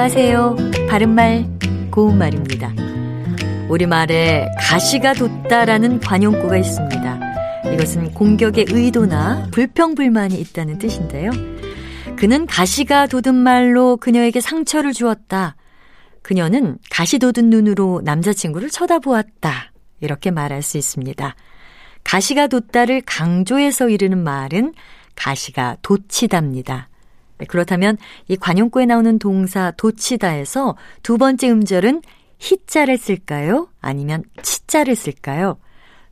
안녕하세요. 바른말, 고운말입니다. 우리말에 가시가 돋다라는 관용구가 있습니다. 이것은 공격의 의도나 불평불만이 있다는 뜻인데요. 그는 가시가 돋은 말로 그녀에게 상처를 주었다. 그녀는 가시 돋은 눈으로 남자친구를 쳐다보았다. 이렇게 말할 수 있습니다. 가시가 돋다를 강조해서 이르는 말은 가시가 돋치답니다. 네, 그렇다면 이 관용구에 나오는 동사 돋치다에서 두 번째 음절은 히자를 쓸까요? 아니면 치자를 쓸까요?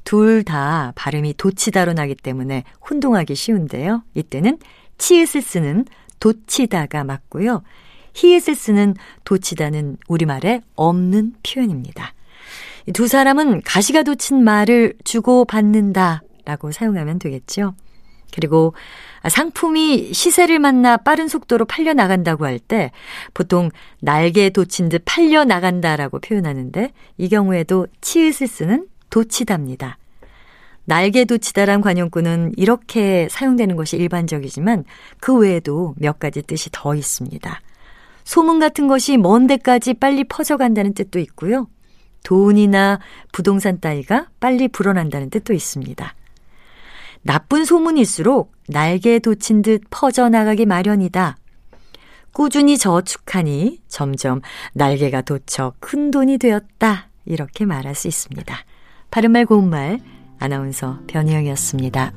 둘 다 발음이 돋치다로 나기 때문에 혼동하기 쉬운데요. 이때는 치읓을 쓰는 돋치다가 맞고요. 히읗을 쓰는 돋치다는 우리말에 없는 표현입니다. 두 사람은 가시가 돋친 말을 주고 받는다 라고 사용하면 되겠죠. 그리고 상품이 시세를 만나 빠른 속도로 팔려 나간다고 할 때 보통 날개에 돋친 듯 팔려 나간다라고 표현하는데 이 경우에도 치읓을 쓰는 돋치답니다. 날개 돋치다란 관용구는 이렇게 사용되는 것이 일반적이지만 그 외에도 몇 가지 뜻이 더 있습니다. 소문 같은 것이 먼 데까지 빨리 퍼져간다는 뜻도 있고요. 돈이나 부동산 따위가 빨리 불어난다는 뜻도 있습니다. 나쁜 소문일수록 날개에 돋친 듯 퍼져나가기 마련이다. 꾸준히 저축하니 점점 날개가 돋쳐 큰 돈이 되었다. 이렇게 말할 수 있습니다. 바른말 고운말 아나운서 변희영이었습니다.